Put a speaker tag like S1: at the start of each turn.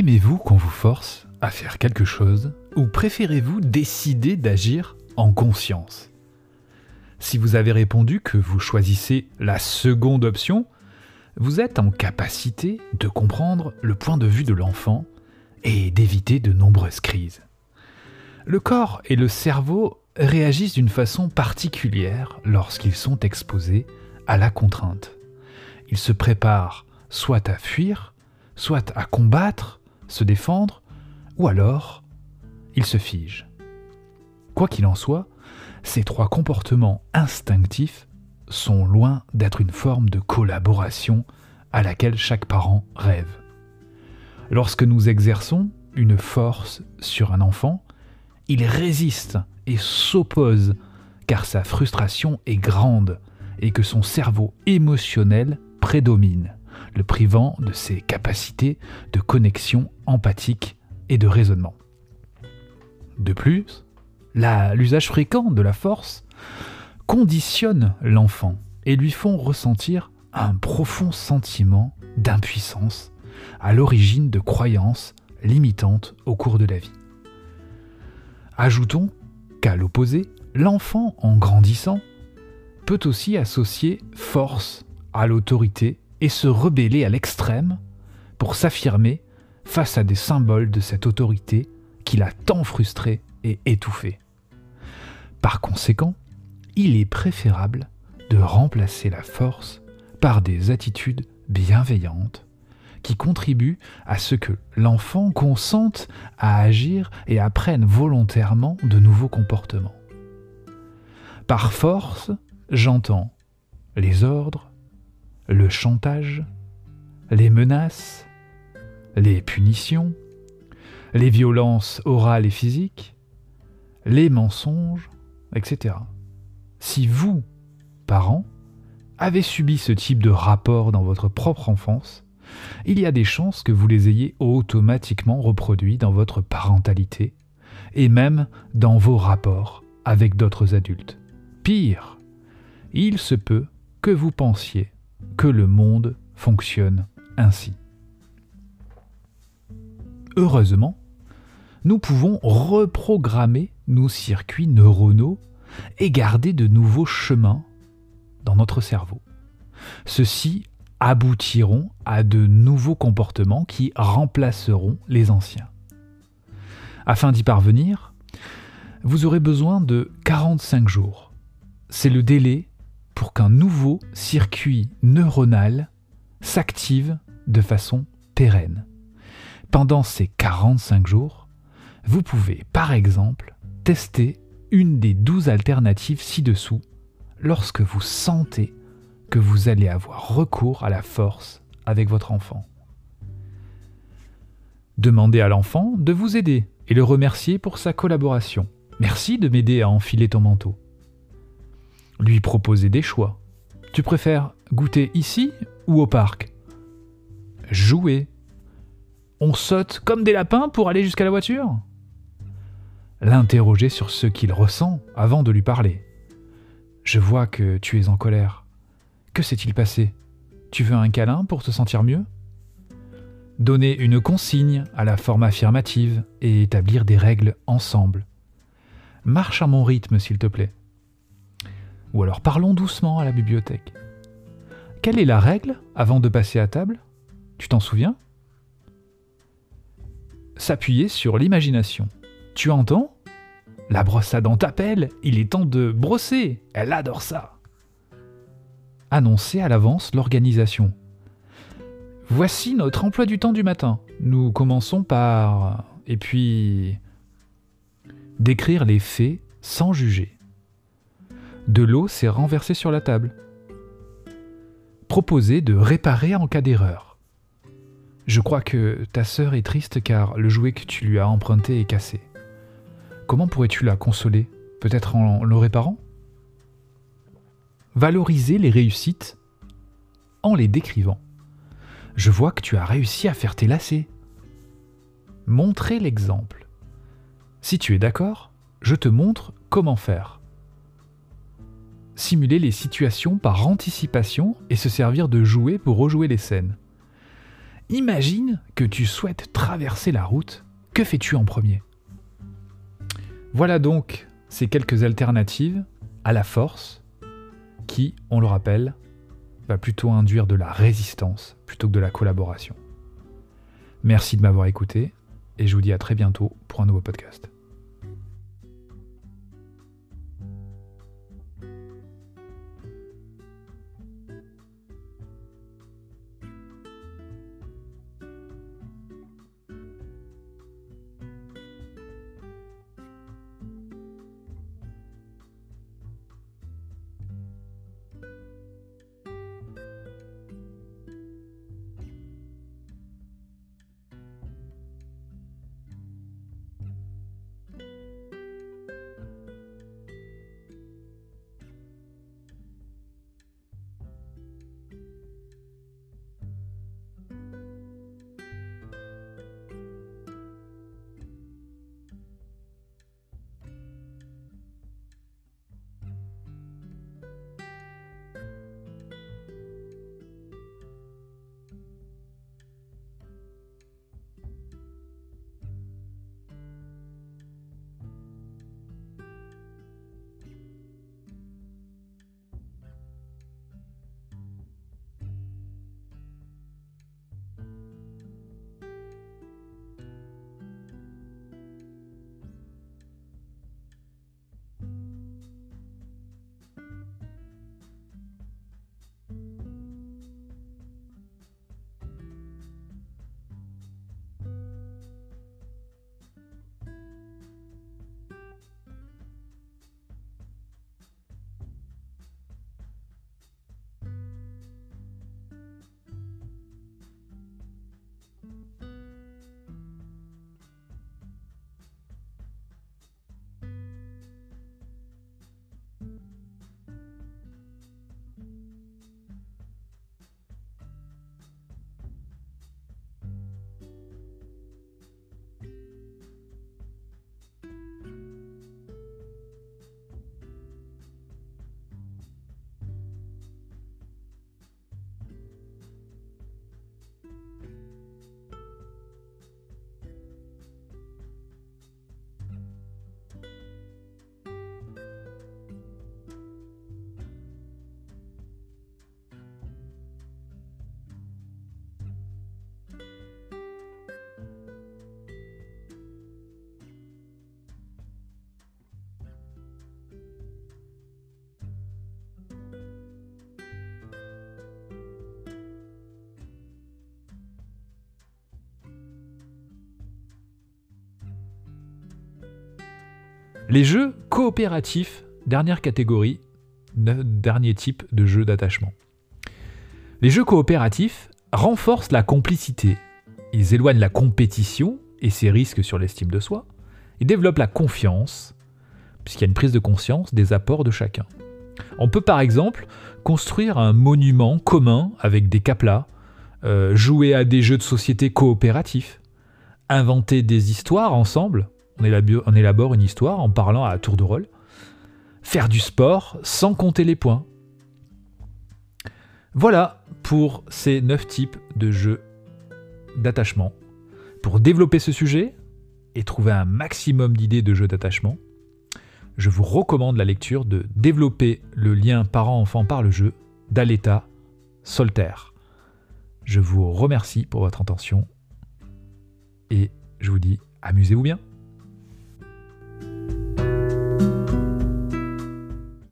S1: Aimez-vous qu'on vous force à faire quelque chose ou préférez-vous décider d'agir en conscience? Si vous avez répondu que vous choisissez la seconde option, vous êtes en capacité de comprendre le point de vue de l'enfant et d'éviter de nombreuses crises. Le corps et le cerveau réagissent d'une façon particulière lorsqu'ils sont exposés à la contrainte. Ils se préparent soit à fuir, soit à combattre, se défendre, ou alors ils se figent. Quoi qu'il en soit, ces trois comportements instinctifs sont loin d'être une forme de collaboration à laquelle chaque parent rêve. Lorsque nous exerçons une force sur un enfant, il résiste et s'oppose car sa frustration est grande et que son cerveau émotionnel prédomine, le privant de ses capacités de connexion empathique et de raisonnement. De plus, l'usage fréquent de la force conditionne l'enfant et lui font ressentir un profond sentiment d'impuissance à l'origine de croyances limitantes au cours de la vie. Ajoutons qu'à l'opposé, l'enfant, en grandissant, peut aussi associer force à l'autorité et se rebeller à l'extrême pour s'affirmer face à des symboles de cette autorité qu'il a tant frustré et étouffé. Par conséquent, il est préférable de remplacer la force par des attitudes bienveillantes qui contribuent à ce que l'enfant consente à agir et apprenne volontairement de nouveaux comportements. Par force, j'entends les ordres, le chantage, les menaces, les punitions, les violences orales et physiques, les mensonges, etc. Si vous, parents, avez subi ce type de rapport dans votre propre enfance, il y a des chances que vous les ayez automatiquement reproduits dans votre parentalité et même dans vos rapports avec d'autres adultes. Pire, il se peut que vous pensiez que le monde fonctionne ainsi. Heureusement, nous pouvons reprogrammer nos circuits neuronaux et garder de nouveaux chemins dans notre cerveau. Ceux-ci aboutiront à de nouveaux comportements qui remplaceront les anciens. Afin d'y parvenir, vous aurez besoin de 45 jours. C'est le délai pour qu'un nouveau circuit neuronal s'active de façon pérenne. Pendant ces 45 jours, vous pouvez par exemple tester une des 12 alternatives ci-dessous lorsque vous sentez que vous allez avoir recours à la force avec votre enfant. Demandez à l'enfant de vous aider et le remercier pour sa collaboration. Merci de m'aider à enfiler ton manteau. Lui proposer des choix. Tu préfères goûter ici ou au parc? Jouer. On saute comme des lapins pour aller jusqu'à la voiture? L'interroger sur ce qu'il ressent avant de lui parler. Je vois que tu es en colère. Que s'est-il passé? Tu veux un câlin pour te sentir mieux? Donner une consigne à la forme affirmative et établir des règles ensemble. Marche à mon rythme, s'il te plaît. Ou alors parlons doucement à la bibliothèque. Quelle est la règle avant de passer à table? Tu t'en souviens? S'appuyer sur l'imagination. Tu entends? La brosse à dents t'appelle, il est temps de brosser, elle adore ça. Annoncer à l'avance l'organisation. Voici notre emploi du temps du matin. Nous commençons par... Et puis... Décrire les faits sans juger. De l'eau s'est renversée sur la table. Proposer de réparer en cas d'erreur. Je crois que ta sœur est triste car le jouet que tu lui as emprunté est cassé. Comment pourrais-tu la consoler? Peut-être en le réparant? Valoriser les réussites en les décrivant. Je vois que tu as réussi à faire tes lacets. Montrer l'exemple. Si tu es d'accord, je te montre comment faire. Simuler les situations par anticipation et se servir de jouets pour rejouer les scènes. imagine que tu souhaites traverser la route. Que fais-tu en premier? Voilà donc ces quelques alternatives à la force qui, on le rappelle, va plutôt induire de la résistance plutôt que de la collaboration. Merci de m'avoir écouté et je vous dis à très bientôt pour un nouveau podcast. Les jeux coopératifs, dernière catégorie, dernier type de jeu d'attachement. Les jeux coopératifs renforcent la complicité. Ils éloignent la compétition et ses risques sur l'estime de soi. Ils développent la confiance, puisqu'il y a une prise de conscience des apports de chacun. On peut par exemple construire un monument commun avec des caplas, euh, jouer à des jeux de société coopératifs, inventer des histoires ensemble, on élabore, une histoire en parlant à tour de rôle. Faire du sport sans compter les points. Voilà pour ces 9 types de jeux d'attachement. Pour développer ce sujet et trouver un maximum d'idées de jeux d'attachement, je vous recommande la lecture de Développer le lien parent-enfant par le jeu d'Aleta Soltaire. Je vous remercie pour votre attention et je vous dis amusez-vous bien.